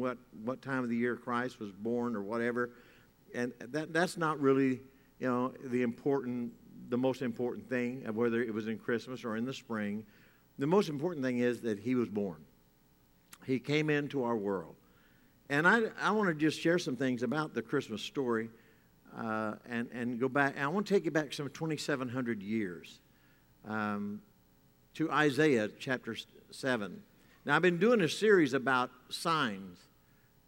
what, what time of the year Christ was born or whatever. And that, that's not really, you know, the important, the most important thing, whether it was in Christmas or in the spring. The most important thing is that he was born. He came into our world. And I, I want to just share some things about the Christmas story uh, and, and go back. I want to take you back some 2,700 years um, to Isaiah chapter 7. Now, I've been doing a series about signs,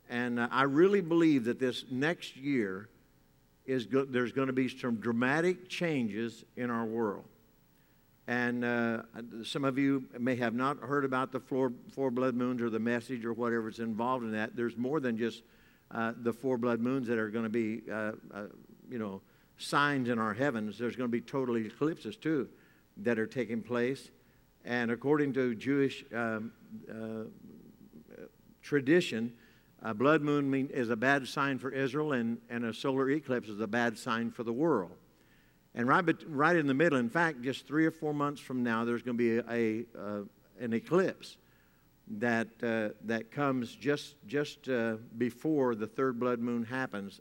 and uh, I really believe that this next year is go- there's going to be some dramatic changes in our world. And uh, some of you may have not heard about the four, four blood moons or the message or whatever is involved in that. There's more than just uh, the four blood moons that are going to be, uh, uh, you know, signs in our heavens. There's going to be total eclipses too that are taking place. And according to Jewish um, uh, tradition, a blood moon mean, is a bad sign for Israel, and, and a solar eclipse is a bad sign for the world. And right, right in the middle, in fact, just three or four months from now, there's going to be a, a uh, an eclipse that, uh, that comes just, just uh, before the third blood moon happens.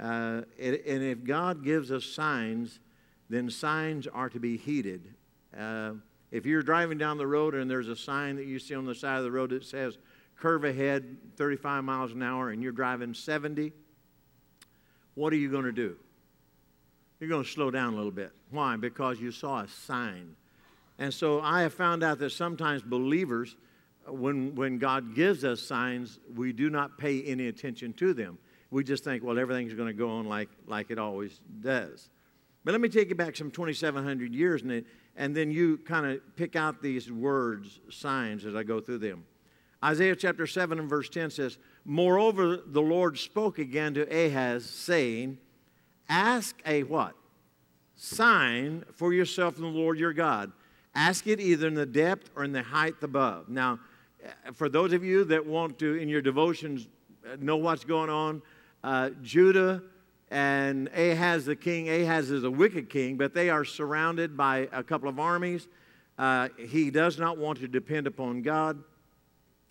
Uh, and, and if God gives us signs, then signs are to be heeded. Uh, if you're driving down the road and there's a sign that you see on the side of the road that says curve ahead 35 miles an hour and you're driving 70, what are you going to do? you're going to slow down a little bit. Why? Because you saw a sign. And so I have found out that sometimes believers, when, when God gives us signs, we do not pay any attention to them. We just think, well, everything's going to go on like, like it always does. But let me take you back some 2,700 years, and, and then you kind of pick out these words, signs, as I go through them. Isaiah chapter 7 and verse 10 says, Moreover, the Lord spoke again to Ahaz, saying, Ask a what? Sign for yourself from the Lord your God. Ask it either in the depth or in the height above. Now, eh, for those of you that want to, in your devotions, eh, know what's going on, uh, Judah and Ahaz the king, Ahaz is a wicked king, but they are surrounded by a couple of armies. Uh, he does not want to depend upon God.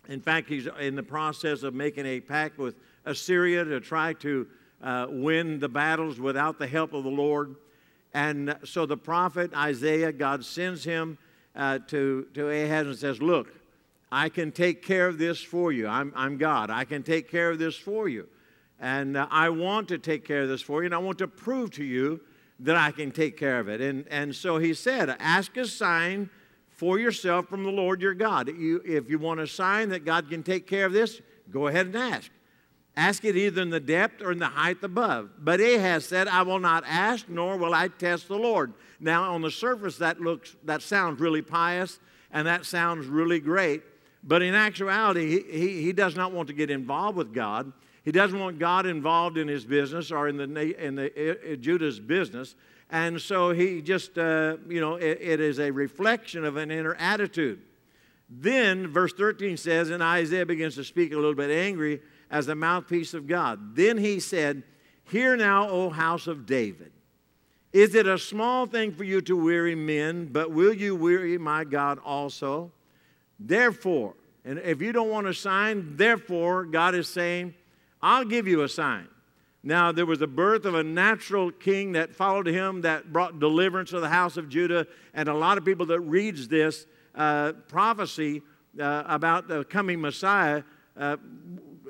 In fact, he's in the process of making a pact with Assyria to try to uh, win the battles without the help of the Lord. And so the prophet Isaiah, God sends him uh, to, to Ahaz and says, Look, I can take care of this for you. I'm, I'm God. I can take care of this for you. And uh, I want to take care of this for you, and I want to prove to you that I can take care of it. And, and so he said, Ask a sign for yourself from the Lord your God. You, if you want a sign that God can take care of this, go ahead and ask. Ask it either in the depth or in the height above. But Ahaz said, I will not ask, nor will I test the Lord. Now, on the surface, that looks that sounds really pious and that sounds really great. But in actuality, he, he, he does not want to get involved with God. He doesn't want God involved in his business or in the in the uh, Judah's business. And so he just, uh, you know, it, it is a reflection of an inner attitude. Then, verse 13 says, and Isaiah begins to speak a little bit angry as the mouthpiece of God. Then he said, Hear now, O house of David. Is it a small thing for you to weary men, but will you weary my God also? Therefore, and if you don't want a sign, therefore, God is saying, I'll give you a sign. Now, there was the birth of a natural king that followed him that brought deliverance to the house of Judah. And a lot of people that reads this uh, prophecy uh, about the coming Messiah uh,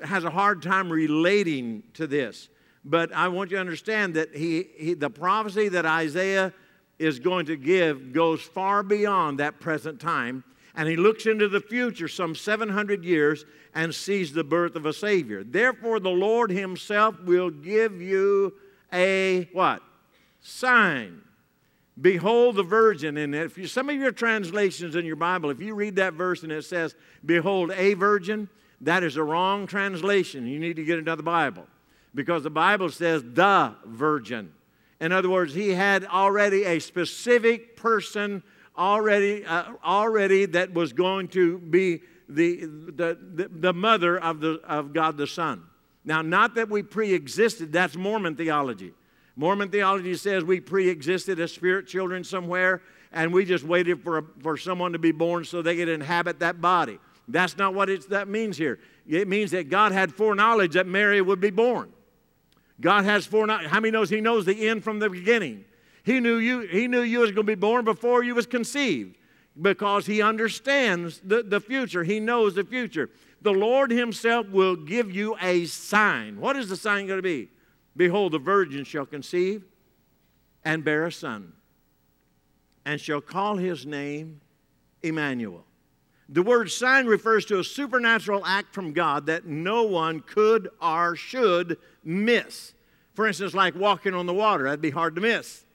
has a hard time relating to this. But I want you to understand that he, he, the prophecy that Isaiah is going to give goes far beyond that present time. And he looks into the future, some 700 years, and sees the birth of a Savior. Therefore, the Lord Himself will give you a what? Sign. Behold the virgin. And if you, some of your translations in your Bible, if you read that verse and it says, Behold a virgin, that is a wrong translation. You need to get another Bible because the Bible says the virgin. In other words, he had already a specific person already, uh, already that was going to be the, the, the, the mother of, the, of God the Son. Now, not that we pre existed, that's Mormon theology. Mormon theology says we pre existed as spirit children somewhere and we just waited for, a, for someone to be born so they could inhabit that body. That's not what that means here. It means that God had foreknowledge that Mary would be born. God has foreknowledge. How many knows He knows the end from the beginning? He knew you, he knew you was going to be born before you was conceived because He understands the, the future. He knows the future. The Lord Himself will give you a sign. What is the sign going to be? Behold, the virgin shall conceive and bear a son, and shall call his name Emmanuel. The word sign refers to a supernatural act from God that no one could or should miss. For instance, like walking on the water, that'd be hard to miss.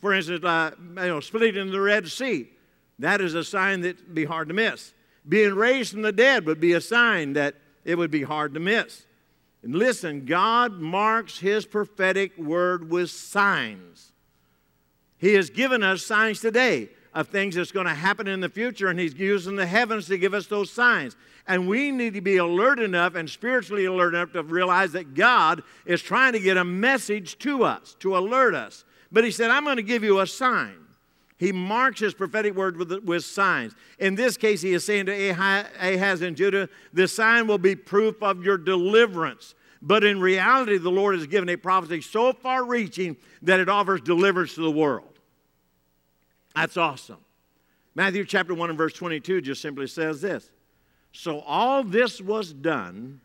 For instance, uh, you know, splitting the Red Sea, that is a sign that'd be hard to miss. Being raised from the dead would be a sign that it would be hard to miss. And listen, God marks His prophetic word with signs. He has given us signs today of things that's going to happen in the future, and He's using the heavens to give us those signs. And we need to be alert enough and spiritually alert enough to realize that God is trying to get a message to us, to alert us. But He said, I'm going to give you a sign. He marks his prophetic word with, with signs. In this case, he is saying to Ahaz and Judah, the sign will be proof of your deliverance. But in reality, the Lord has given a prophecy so far reaching that it offers deliverance to the world. That's awesome. Matthew chapter 1 and verse 22 just simply says this. So all this was done,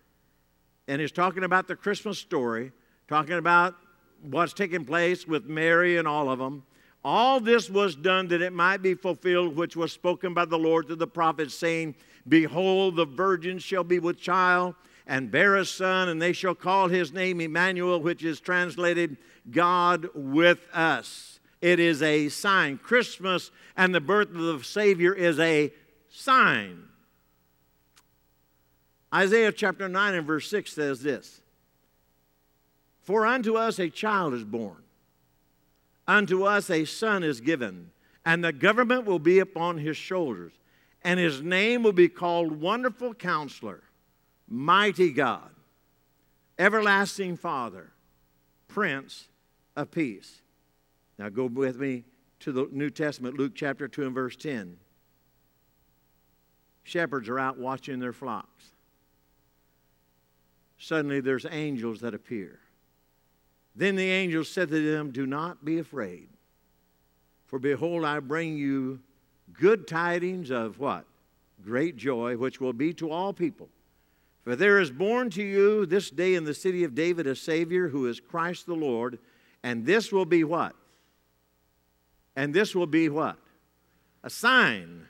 and he's talking about the Christmas story, talking about what's taking place with Mary and all of them. All this was done that it might be fulfilled, which was spoken by the Lord to the prophets, saying, Behold, the virgin shall be with child and bear a son, and they shall call his name Emmanuel, which is translated God with us. It is a sign. Christmas and the birth of the Savior is a sign. Isaiah chapter 9 and verse 6 says this For unto us a child is born, unto us a son is given, and the government will be upon his shoulders, and his name will be called Wonderful Counselor, Mighty God, Everlasting Father, Prince of Peace. Now go with me to the New Testament, Luke chapter 2 and verse 10. Shepherds are out watching their flocks. Suddenly there's angels that appear. Then the angel said to them, Do not be afraid, for behold, I bring you good tidings of what? Great joy, which will be to all people. For there is born to you this day in the city of David a Savior who is Christ the Lord, and this will be what? And this will be what? A sign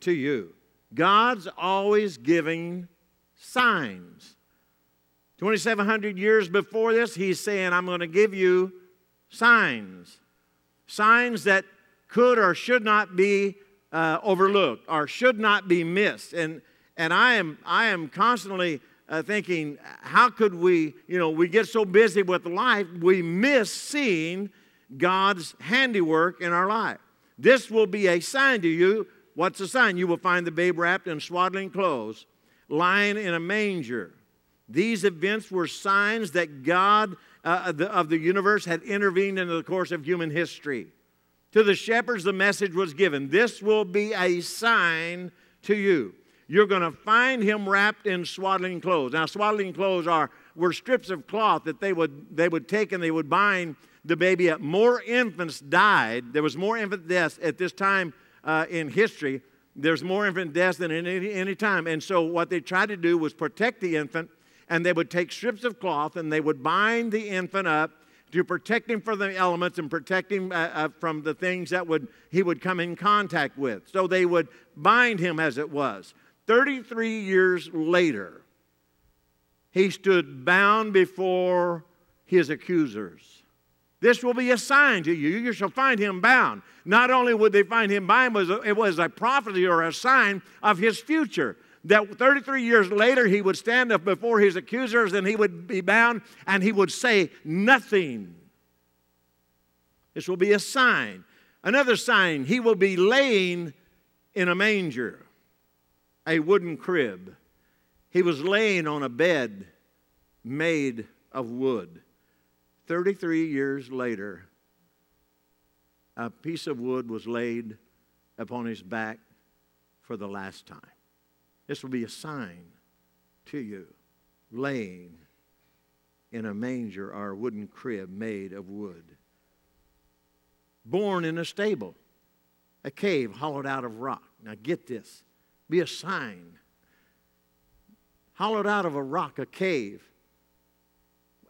to you. God's always giving signs. 2,700 years before this, He's saying, I'm going to give you signs. Signs that could or should not be uh, overlooked or should not be missed. And, and I, am, I am constantly uh, thinking, how could we, you know, we get so busy with life, we miss seeing God's handiwork in our life. This will be a sign to you. What's a sign? You will find the babe wrapped in swaddling clothes, lying in a manger. These events were signs that God uh, of the universe had intervened in the course of human history. To the shepherds, the message was given this will be a sign to you. You're going to find him wrapped in swaddling clothes. Now, swaddling clothes are were strips of cloth that they would, they would take and they would bind the baby up. More infants died. There was more infant deaths at this time uh, in history. There's more infant deaths than any, any time. And so what they tried to do was protect the infant, and they would take strips of cloth and they would bind the infant up to protect him from the elements and protect him uh, uh, from the things that would he would come in contact with. So they would bind him as it was. 33 years later, he stood bound before his accusers. This will be a sign to you. You shall find him bound. Not only would they find him bound, it was a prophecy or a sign of his future. That 33 years later, he would stand up before his accusers and he would be bound and he would say nothing. This will be a sign. Another sign, he will be laying in a manger, a wooden crib. He was laying on a bed made of wood. 33 years later, a piece of wood was laid upon his back for the last time. This will be a sign to you, laying in a manger or a wooden crib made of wood. Born in a stable, a cave hollowed out of rock. Now get this be a sign. Hollowed out of a rock, a cave.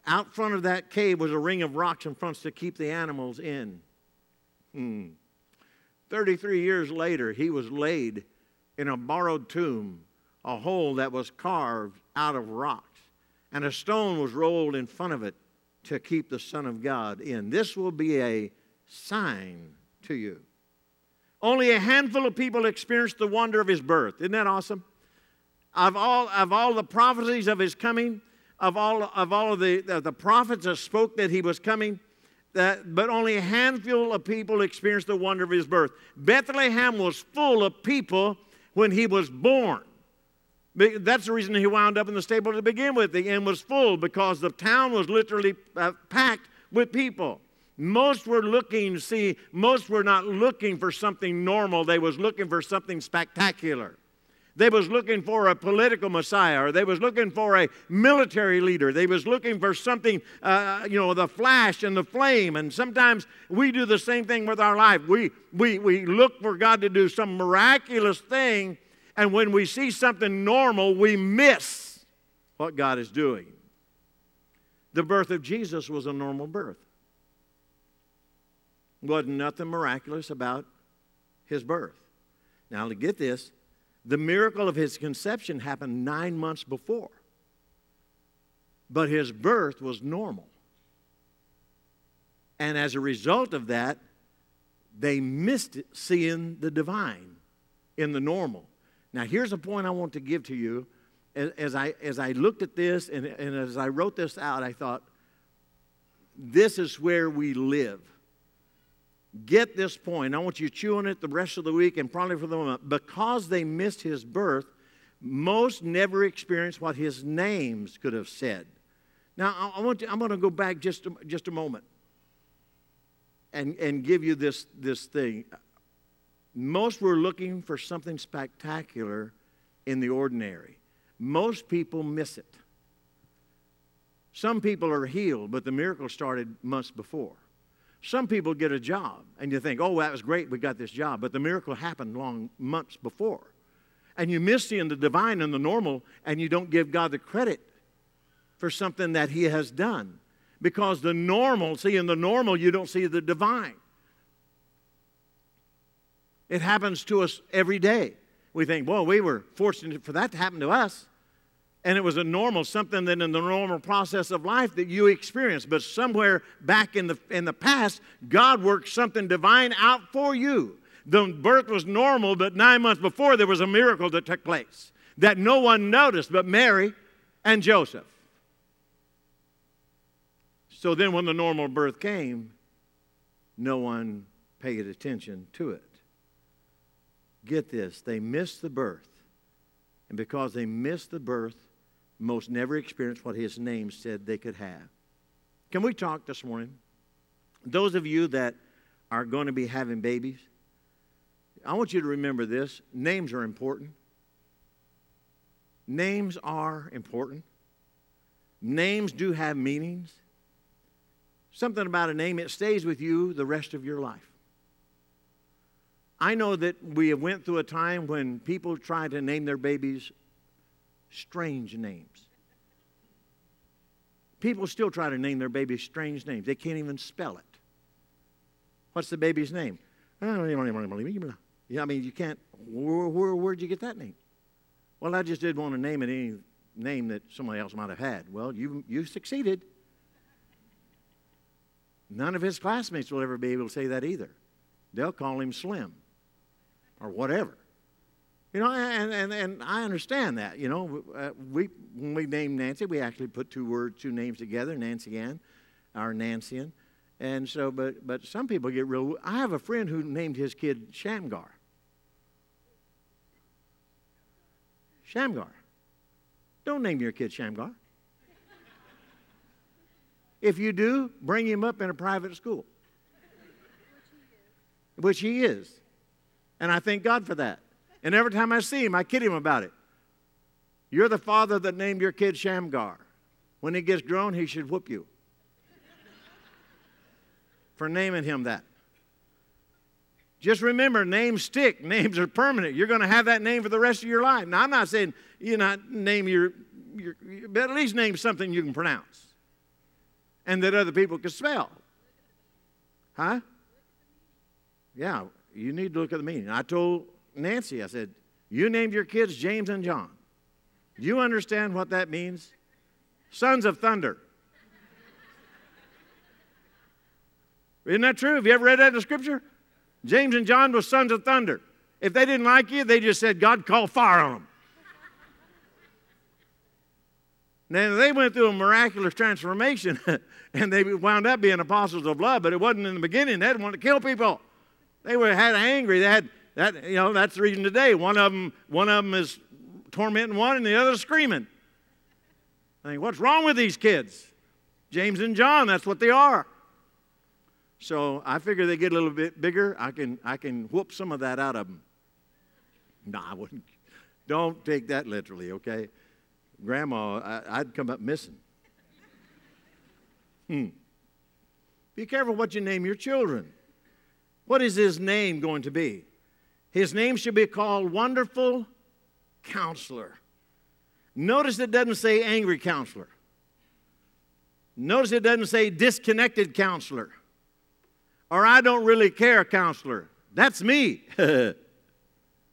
Out front of that cave was a ring of rocks in front to keep the animals in. Hmm. 33 years later, he was laid in a borrowed tomb, a hole that was carved out of rocks, and a stone was rolled in front of it to keep the Son of God in. This will be a sign to you. Only a handful of people experienced the wonder of his birth. Isn't that awesome? Of all, of all the prophecies of his coming, of all of, all of the, the, the prophets that spoke that he was coming, that, but only a handful of people experienced the wonder of his birth. Bethlehem was full of people when he was born. That's the reason he wound up in the stable to begin with. The inn was full because the town was literally uh, packed with people. Most were looking, see, most were not looking for something normal. They was looking for something spectacular. They was looking for a political messiah, or they was looking for a military leader. They was looking for something, uh, you know, the flash and the flame. And sometimes we do the same thing with our life. We, we, we look for God to do some miraculous thing, and when we see something normal, we miss what God is doing. The birth of Jesus was a normal birth. Wasn't nothing miraculous about his birth. Now, to get this, the miracle of his conception happened nine months before, but his birth was normal. And as a result of that, they missed it, seeing the divine in the normal. Now, here's a point I want to give to you. As, I, as I looked at this and, and as I wrote this out, I thought, this is where we live. Get this point. I want you chewing it the rest of the week and probably for the moment. Because they missed his birth, most never experienced what his names could have said. Now, I want to, I'm going to go back just a, just a moment and, and give you this, this thing. Most were looking for something spectacular in the ordinary. Most people miss it. Some people are healed, but the miracle started months before. Some people get a job and you think, oh, that was great, we got this job. But the miracle happened long months before. And you miss seeing the divine and the normal, and you don't give God the credit for something that He has done. Because the normal, see, in the normal, you don't see the divine. It happens to us every day. We think, well, we were fortunate for that to happen to us. And it was a normal something that in the normal process of life that you experience. But somewhere back in the in the past god worked something divine out for you. The birth was normal but nine months before there was a miracle that took place that no one noticed but mary and joseph. So then when the normal birth came no one paid attention to it get this they missed the birth and because they missed the birth most never experienced what his name said they could have. Can we talk this morning? Those of you that are going to be having babies, I want you to remember this names are important. Names are important. Names do have meanings. Something about a name, it stays with you the rest of your life. I know that we have went through a time when people tried to name their babies strange names. People still try to name their babies strange names. They can't even spell it. What's the baby's name? Yeah, I mean, you can't. Where, where, where'd you get that name? Well, I just didn't want to name it any name that somebody else might have had. Well, you, you succeeded. None of his classmates will ever be able to say that either. They'll call him Slim or whatever. You know, and, and, and I understand that. You know, uh, we, when we named Nancy, we actually put two words, two names together, Nancy Ann, our Nancyan. And so, but, but some people get real. I have a friend who named his kid Shamgar. Shamgar. Don't name your kid Shamgar. If you do, bring him up in a private school. Which he is. And I thank God for that. And every time I see him, I kid him about it. You're the father that named your kid Shamgar. When he gets grown, he should whoop you for naming him that. Just remember, names stick. Names are permanent. You're going to have that name for the rest of your life. Now, I'm not saying you not name your, your, but at least name something you can pronounce and that other people can spell. Huh? Yeah, you need to look at the meaning. I told Nancy, I said, you named your kids James and John. Do you understand what that means? Sons of thunder. Isn't that true? Have you ever read that in the scripture? James and John were sons of thunder. If they didn't like you, they just said, God called fire on them. now, they went through a miraculous transformation and they wound up being apostles of love, but it wasn't in the beginning. They didn't want to kill people. They were had angry. They had that, you know, that's the reason today. One of them, one of them is tormenting one and the other screaming. I think, what's wrong with these kids? James and John, that's what they are. So I figure they get a little bit bigger. I can, I can whoop some of that out of them. No, I wouldn't. Don't take that literally, okay? Grandma, I, would come up missing. Hmm. Be careful what you name your children. What is his name going to be? His name should be called Wonderful Counselor. Notice it doesn't say angry counselor. Notice it doesn't say disconnected counselor or I don't really care counselor. That's me. but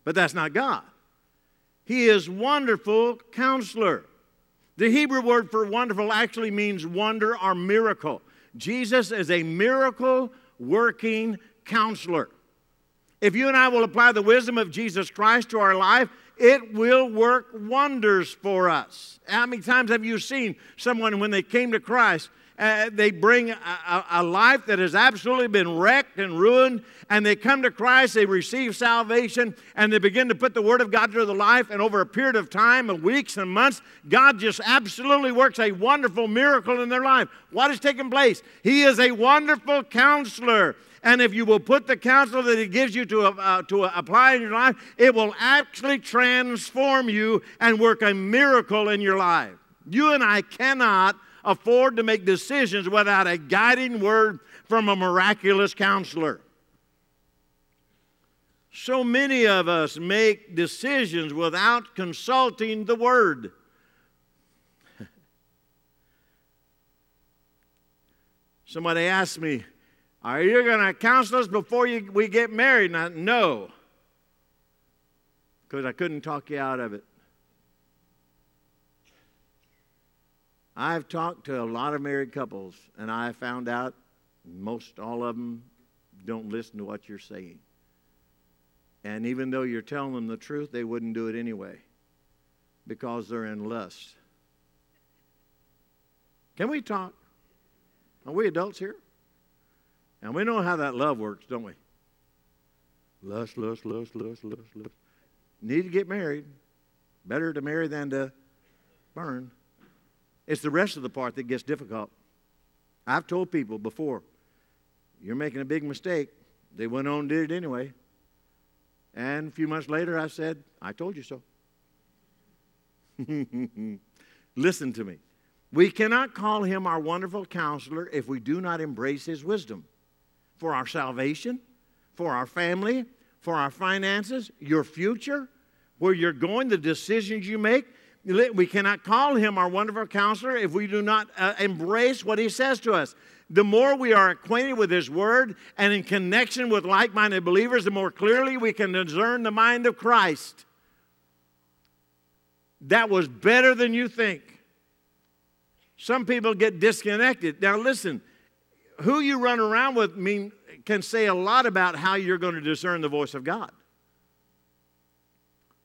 that's not God. He is wonderful counselor. The Hebrew word for wonderful actually means wonder or miracle. Jesus is a miracle working counselor. If you and I will apply the wisdom of Jesus Christ to our life, it will work wonders for us. How many times have you seen someone when they came to Christ uh, they bring a, a, life that has absolutely been wrecked and ruined, and they come to Christ, they receive salvation, and they begin to put the Word of God into their life. And over a period of time, of weeks and months, God just absolutely works a wonderful miracle in their life. What is taking place? He is a wonderful counselor. And if you will put the counsel that He gives you to, uh, to apply in your life, it will actually transform you and work a miracle in your life. You and I cannot afford to make decisions without a guiding word from a miraculous counselor. So many of us make decisions without consulting the Word. Somebody asked me, Are you going to counsel us before you, we get married? No, because I couldn't talk you out of it. I've talked to a lot of married couples, and I found out most all of them don't listen to what you're saying. And even though you're telling them the truth, they wouldn't do it anyway because they're in lust. Can we talk? Are we adults here? And we know how that love works, don't we? Lust, lust, lust, lust, lust, lust. Need to get married. Better to marry than to burn. It's the rest of the part that gets difficult. I've told people before, you're making a big mistake. They went on and did it anyway. And a few months later, I said, I told you so. Listen to me. We cannot call him our wonderful counselor if we do not embrace his wisdom for our salvation, for our family, for our finances, your future, where you're going, the decisions you make. We cannot call him our wonderful counselor if we do not uh, embrace what he says to us. The more we are acquainted with his word and in connection with like minded believers, the more clearly we can discern the mind of Christ. That was better than you think. Some people get disconnected. Now, listen, who you run around with mean, can say a lot about how you're going to discern the voice of God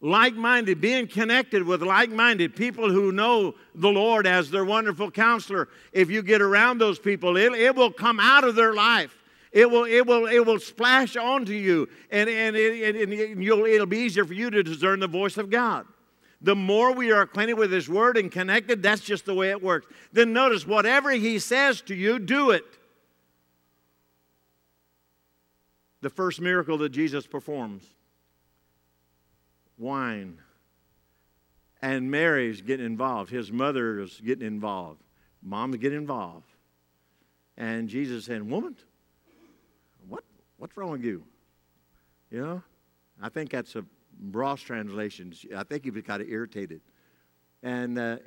like minded, being connected with like minded people who know the Lord as their wonderful counselor. If you get around those people, it, it will come out of their life. It will, it will, it will splash onto you, and, and, it, and you'll, it'll be easier for you to discern the voice of God. The more we are acquainted with His Word and connected, that's just the way it works. Then notice, whatever He says to you, do it. The first miracle that Jesus performs wine. And Mary's getting involved. His mother is getting involved. Mom's getting involved. And Jesus saying, Woman, what, what's wrong with you? You know? I think that's a Bross translation. I think he was kind of irritated. And, uh,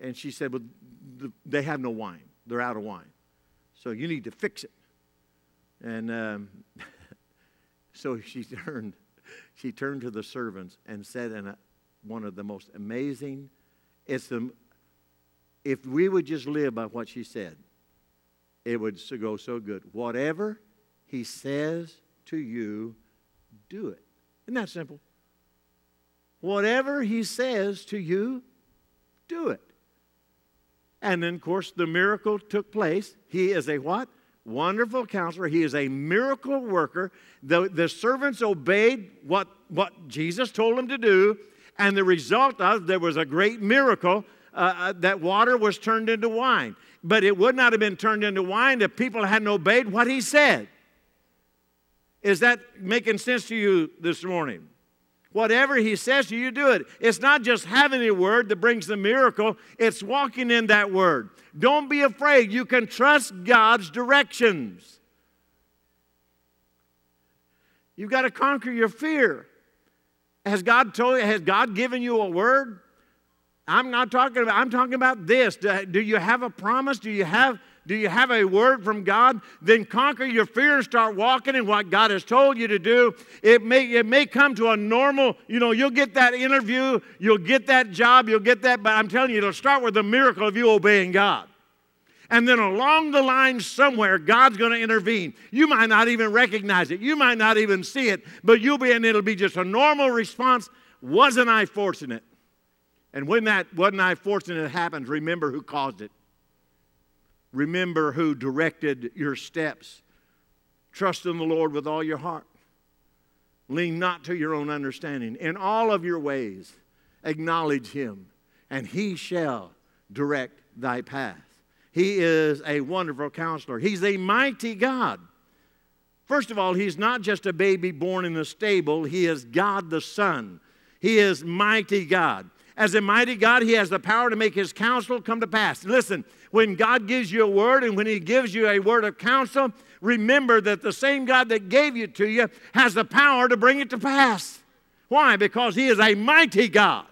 and she said, Well, they have no wine. They're out of wine. So you need to fix it. And um, so she turned, she turned to the servants and said in a, one of the most amazing, it's the, if we would just live by what she said, it would go so good. Whatever he says to you, do it. Isn't that simple? Whatever he says to you, do it. And then, of course, the miracle took place. He is a what? Wonderful counselor. He is a miracle worker. The, the servants obeyed what, what Jesus told them to do, and the result of there was a great miracle uh, uh, that water was turned into wine. But it would not have been turned into wine if people hadn't obeyed what he said. Is that making sense to you this morning? Whatever he says to you, do it. It's not just having a word that brings the miracle, it's walking in that word. Don't be afraid. You can trust God's directions. You've got to conquer your fear. Has God told you, has God given you a word? I'm not talking about, I'm talking about this. Do, do you have a promise? Do you have do you have a word from God? Then conquer your fear and start walking in what God has told you to do. It may, it may come to a normal, you know, you'll get that interview, you'll get that job, you'll get that, but I'm telling you, it'll start with the miracle of you obeying God. And then along the line somewhere, God's going to intervene. You might not even recognize it. You might not even see it, but you'll be, and it'll be just a normal response. Wasn't I fortunate? And when that wasn't I fortunate it happens, remember who caused it. Remember who directed your steps. Trust in the Lord with all your heart. Lean not to your own understanding. In all of your ways, acknowledge Him, and He shall direct thy path. He is a wonderful counselor. He's a mighty God. First of all, He's not just a baby born in the stable, He is God the Son. He is mighty God. As a mighty God, He has the power to make His counsel come to pass. Listen, when God gives you a word and when He gives you a word of counsel, remember that the same God that gave it to you has the power to bring it to pass. Why? Because He is a mighty God.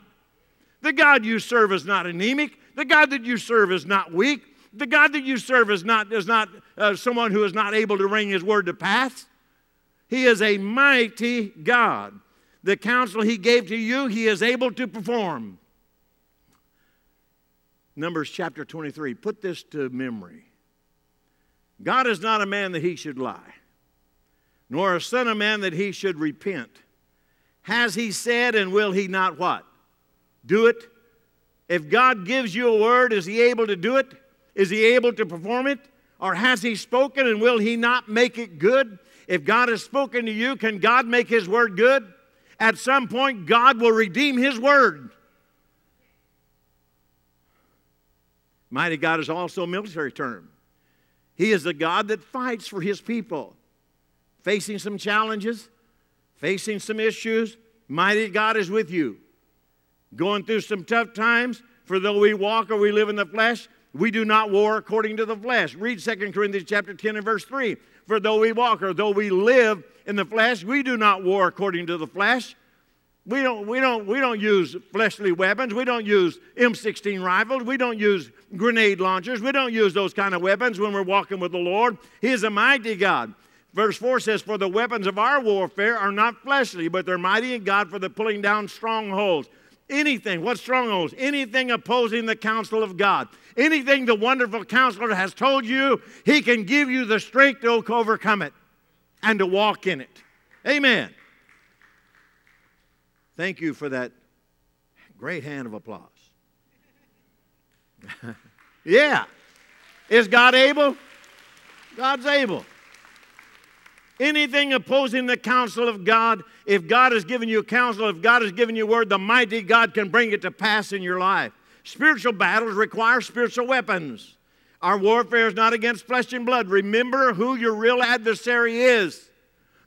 The God you serve is not anemic. The God that you serve is not weak. The God that you serve is not, is not uh, someone who is not able to bring His word to pass. He is a mighty God the counsel he gave to you, he is able to perform. Numbers chapter 23. Put this to memory. God is not a man that he should lie, nor a son of man that he should repent. Has he said and will he not what? Do it? If God gives you a word, is he able to do it? Is he able to perform it? Or has he spoken and will he not make it good? If God has spoken to you, can God make his word good? At some point, God will redeem His word. Mighty God is also a military term. He is the God that fights for His people. Facing some challenges, facing some issues, mighty God is with you. Going through some tough times, for though we walk or we live in the flesh, we do not war according to the flesh. Read 2 Corinthians chapter 10 and verse 3. For though we walk or though we live in the flesh, we do not war according to the flesh. We don't, we, don't, we don't use fleshly weapons. We don't use M16 rifles. We don't use grenade launchers. We don't use those kind of weapons when we're walking with the Lord. He is a mighty God. Verse 4 says, For the weapons of our warfare are not fleshly, but they're mighty in God for the pulling down strongholds. Anything, what strongholds? Anything opposing the counsel of God. Anything the wonderful counselor has told you, he can give you the strength to overcome it and to walk in it. Amen. Thank you for that great hand of applause. yeah. Is God able? God's able. Anything opposing the counsel of God, if God has given you counsel, if God has given you word, the mighty God can bring it to pass in your life. Spiritual battles require spiritual weapons. Our warfare is not against flesh and blood. Remember who your real adversary is.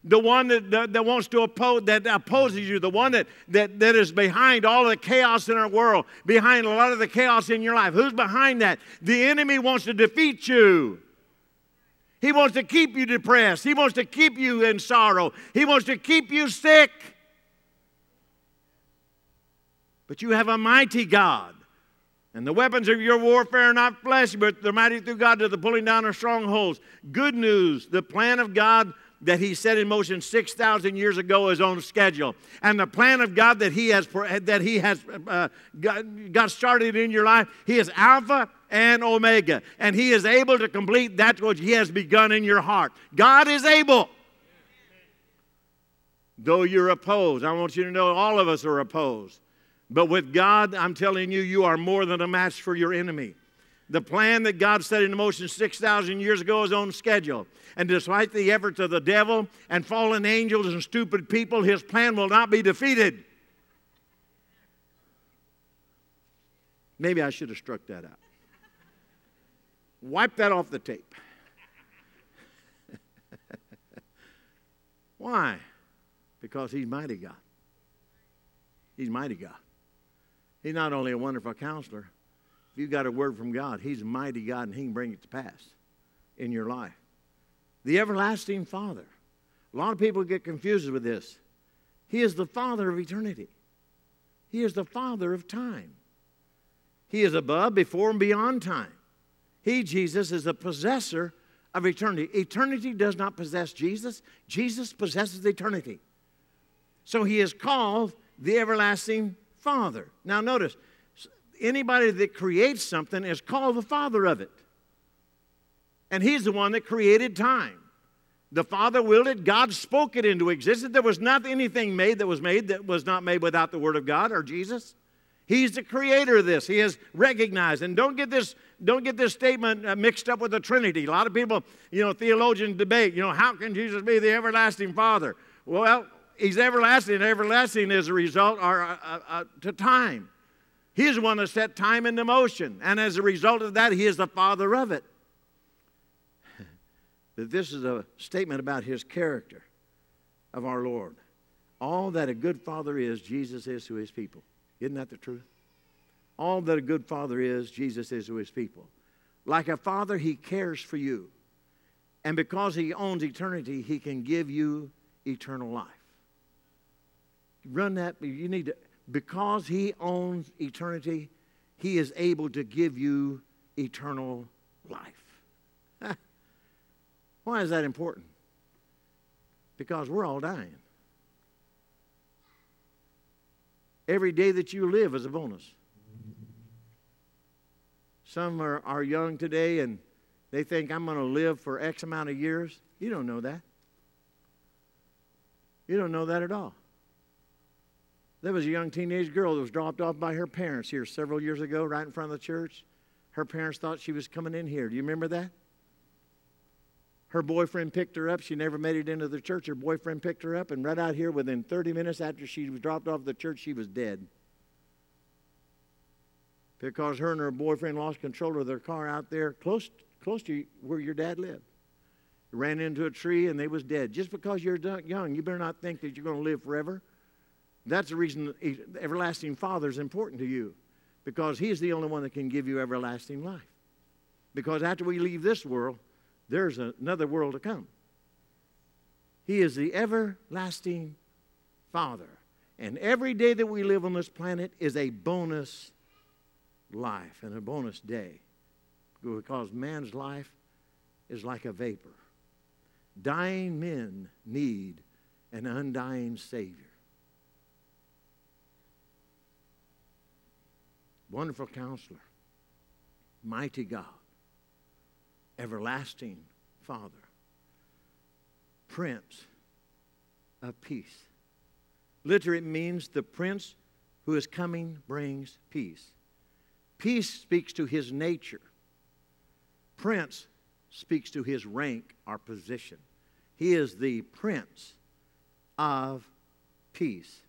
the one that, that, that, wants to oppose, that opposes you, the one that, that, that is behind all the chaos in our world, behind a lot of the chaos in your life. Who's behind that? The enemy wants to defeat you. He wants to keep you depressed. He wants to keep you in sorrow. He wants to keep you sick. But you have a mighty God. And the weapons of your warfare are not flesh, but they're mighty through God to the pulling down of strongholds. Good news the plan of God that he set in motion 6,000 years ago is on schedule. And the plan of God that he has, that he has uh, got, got started in your life, he is Alpha and Omega. And he is able to complete that which he has begun in your heart. God is able. Though you're opposed, I want you to know all of us are opposed. But with God, I'm telling you, you are more than a match for your enemy. The plan that God set in motion 6,000 years ago is on schedule. And despite the efforts of the devil and fallen angels and stupid people, his plan will not be defeated. Maybe I should have struck that out. Wipe that off the tape. Why? Because he's mighty God. He's mighty God. He's not only a wonderful counselor, if you've got a word from God, He's a mighty God and He can bring it to pass in your life. The everlasting Father. A lot of people get confused with this. He is the Father of eternity, He is the Father of time. He is above, before, and beyond time. He, Jesus, is the possessor of eternity. Eternity does not possess Jesus, Jesus possesses eternity. So he is called the everlasting Father. Now, notice, anybody that creates something is called the father of it. And he's the one that created time. The Father willed it, God spoke it into existence. There was not anything made that was made that was not made without the Word of God or Jesus. He's the creator of this. He has recognized. And don't get this, don't get this statement uh, mixed up with the Trinity. A lot of people, you know, theologians debate, you know, how can Jesus be the everlasting Father? Well, he's everlasting. And everlasting is a result or, uh, uh, uh to time. He is the one that set time into motion. And as a result of that, He is the Father of it. that this is a statement about His character of our Lord. All that a good Father is, Jesus is to His people. Isn't that the truth? All that a good Father is, Jesus is to His people. Like a Father, He cares for you. And because He owns eternity, He can give you eternal life. Run that, you need to because He owns eternity, He is able to give you eternal life. Why is that important? Because we're all dying. Every day that you live is a bonus. Some are, are young today and they think I'm going to live for X amount of years. You don't know that. You don't know that at all. There was a young teenage girl that was dropped off by her parents here several years ago, right in front of the church. Her parents thought she was coming in here. Do you remember that? Her boyfriend picked her up. She never made it into the church. Her boyfriend picked her up, and right out here, within 30 minutes after she was dropped off the church, she was dead. Because her and her boyfriend lost control of their car out there close, close to where your dad lived. Ran into a tree and they was dead. Just because you're young, you better not think that you're going to live forever. That's the reason the everlasting Father is important to you because He's the only one that can give you everlasting life. Because after we leave this world, there's another world to come. He is the everlasting Father. And every day that we live on this planet is a bonus life and a bonus day because man's life is like a vapor. Dying men need an undying Savior. Wonderful counselor, mighty God, everlasting Father, Prince of Peace. Literally, it means the Prince who is coming brings peace. Peace speaks to his nature. Prince speaks to his rank or position. He is the Prince of Peace.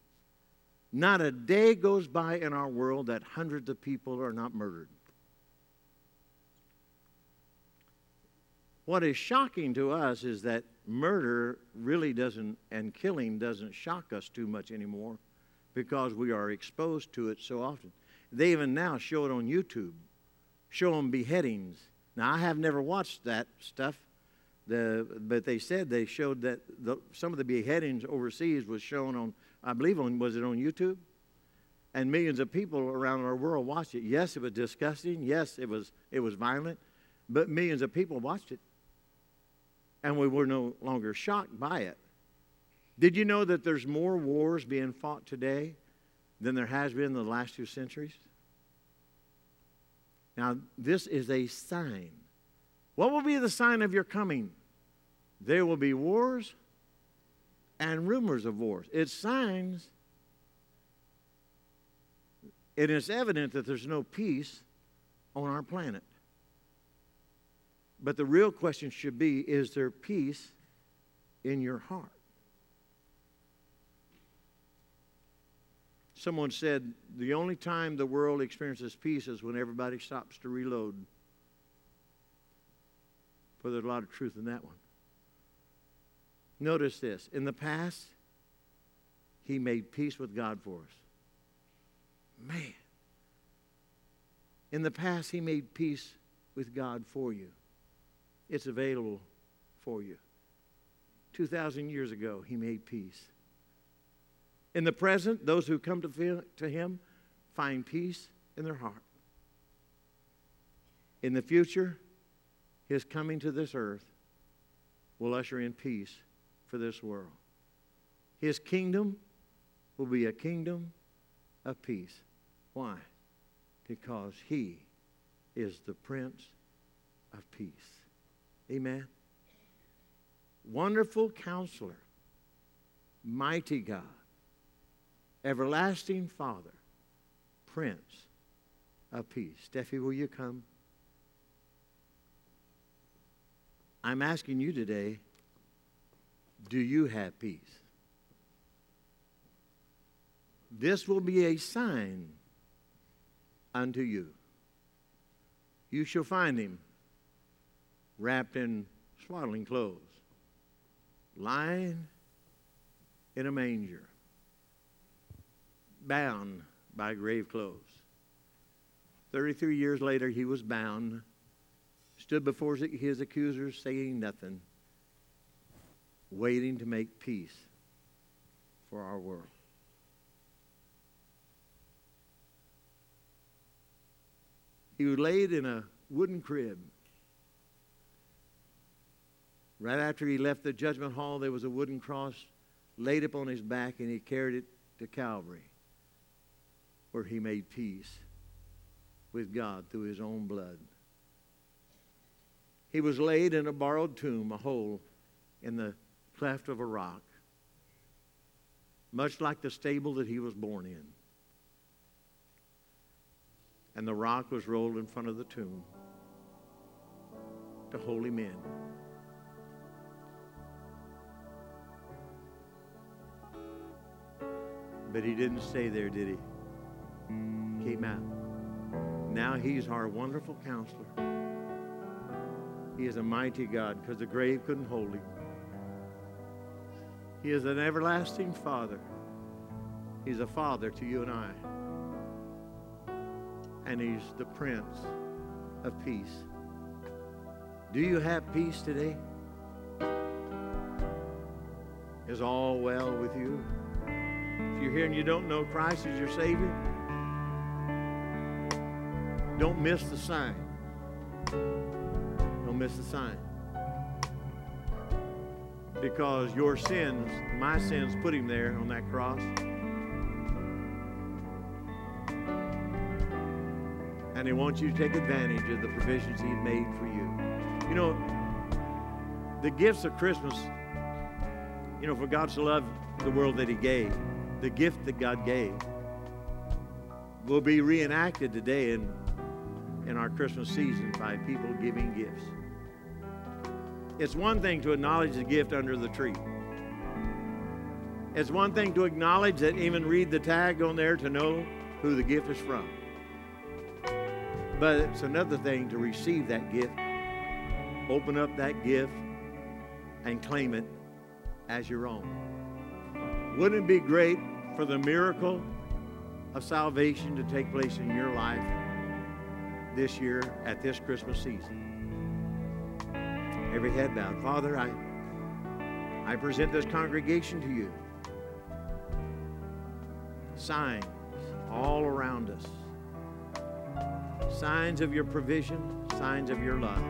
Not a day goes by in our world that hundreds of people are not murdered. What is shocking to us is that murder really doesn't, and killing doesn't shock us too much anymore because we are exposed to it so often. They even now show it on YouTube, show them beheadings. Now, I have never watched that stuff, the, but they said they showed that the, some of the beheadings overseas was shown on, I believe, on was it on YouTube? And millions of people around our world watched it. Yes, it was disgusting. Yes, it was it was violent, but millions of people watched it and we were no longer shocked by it. Did you know that there's more wars being fought today than there has been in the last two centuries? Now, this is a sign. What will be the sign of your coming? There will be wars and rumors of wars. It's signs. It is evident that there's no peace on our planet. But the real question should be is there peace in your heart? Someone said the only time the world experiences peace is when everybody stops to reload. But there's a lot of truth in that one. Notice this. In the past, he made peace with God for us. Man. In the past, he made peace with God for you. It's available for you. 2,000 years ago, he made peace. In the present, those who come to, feel, to him find peace in their heart. In the future, his coming to this earth will usher in peace for this world. His kingdom will be a kingdom of peace. Why? Because he is the Prince of Peace. Amen. Wonderful counselor, mighty God, everlasting Father, Prince of Peace. Steffi, will you come? I'm asking you today do you have peace? This will be a sign unto you. You shall find him wrapped in swaddling clothes, lying in a manger, bound by grave clothes. 33 years later, he was bound, stood before his accusers saying nothing, waiting to make peace for our world. He was laid in a wooden crib Right after he left the judgment hall, there was a wooden cross laid upon his back, and he carried it to Calvary, where he made peace with God through his own blood. He was laid in a borrowed tomb, a hole in the cleft of a rock, much like the stable that he was born in. And the rock was rolled in front of the tomb to holy men. But he didn't stay there, did he? Came out. Now he's our wonderful counselor. He is a mighty God because the grave couldn't hold him. He is an everlasting Father. He's a Father to you and I. And He's the Prince of Peace. Do you have peace today? Is all well with you? If you're here and you don't know Christ as your Savior, don't miss the sign. Don't miss the sign. Because your sins, my sins, put him there on that cross. And he wants you to take advantage of the provisions he made for you. You know, the gifts of Christmas, you know, for God to love the world that he gave the gift that God gave will be reenacted today in, in our Christmas season by people giving gifts. It's one thing to acknowledge the gift under the tree. It's one thing to acknowledge that even read the tag on there to know who the gift is from. But it's another thing to receive that gift open up that gift and claim it as your own. Wouldn't it be great for the miracle of salvation to take place in your life this year at this Christmas season? Every head bowed. Father, I, I present this congregation to you. Signs all around us. Signs of your provision, signs of your love.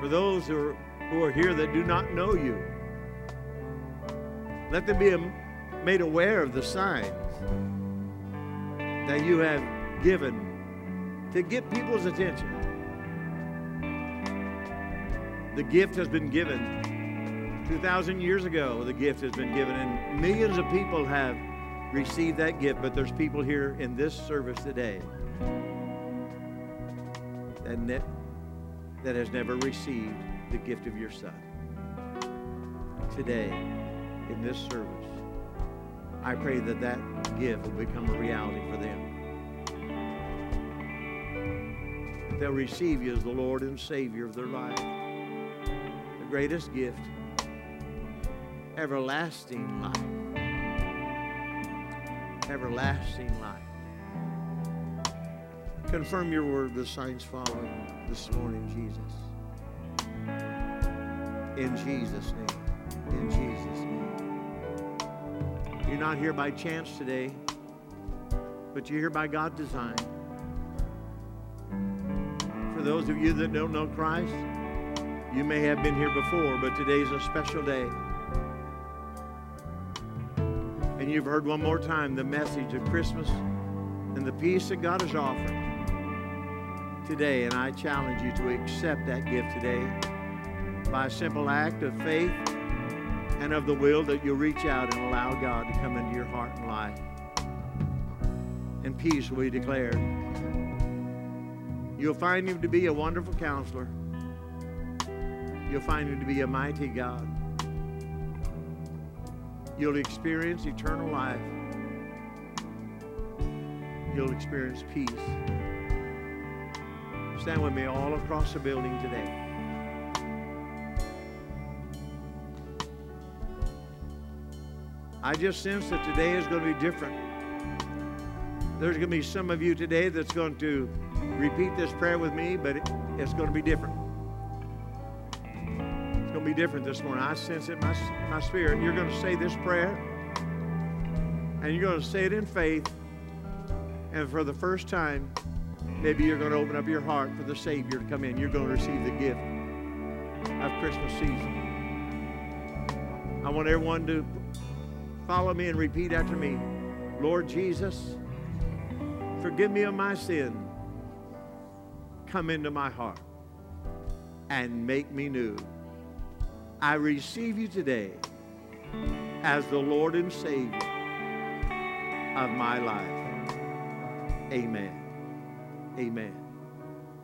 For those who are, who are here that do not know you, let them be made aware of the signs that you have given to get people's attention. The gift has been given 2,000 years ago. The gift has been given, and millions of people have received that gift. But there's people here in this service today that that has never received the gift of your Son. Today, in this service, I pray that that gift will become a reality for them. They'll receive you as the Lord and Savior of their life. Greatest gift, everlasting life. Everlasting life. Confirm your word with signs following this morning, Jesus. In Jesus' name. In Jesus' name. You're not here by chance today, but you're here by God's design. For those of you that don't know Christ, you may have been here before, but today's a special day. And you've heard one more time the message of Christmas and the peace that God is offering today, and I challenge you to accept that gift today by a simple act of faith and of the will that you'll reach out and allow God to come into your heart and life. And peace will be declared. You'll find him to be a wonderful counselor. You'll find him to be a mighty God. You'll experience eternal life. You'll experience peace. Stand with me all across the building today. I just sense that today is going to be different. There's going to be some of you today that's going to repeat this prayer with me, but it's going to be different. Going to be different this morning. I sense it in my, my spirit. You're going to say this prayer, and you're going to say it in faith, and for the first time, Maybe you're going to open up your heart for the Savior to come in. You're going to receive the gift of Christmas season. I want everyone to follow me and repeat after me Lord Jesus, forgive me of my sin. Come into my heart and make me new. I receive you today as the Lord and Savior of my life. Amen. Amen.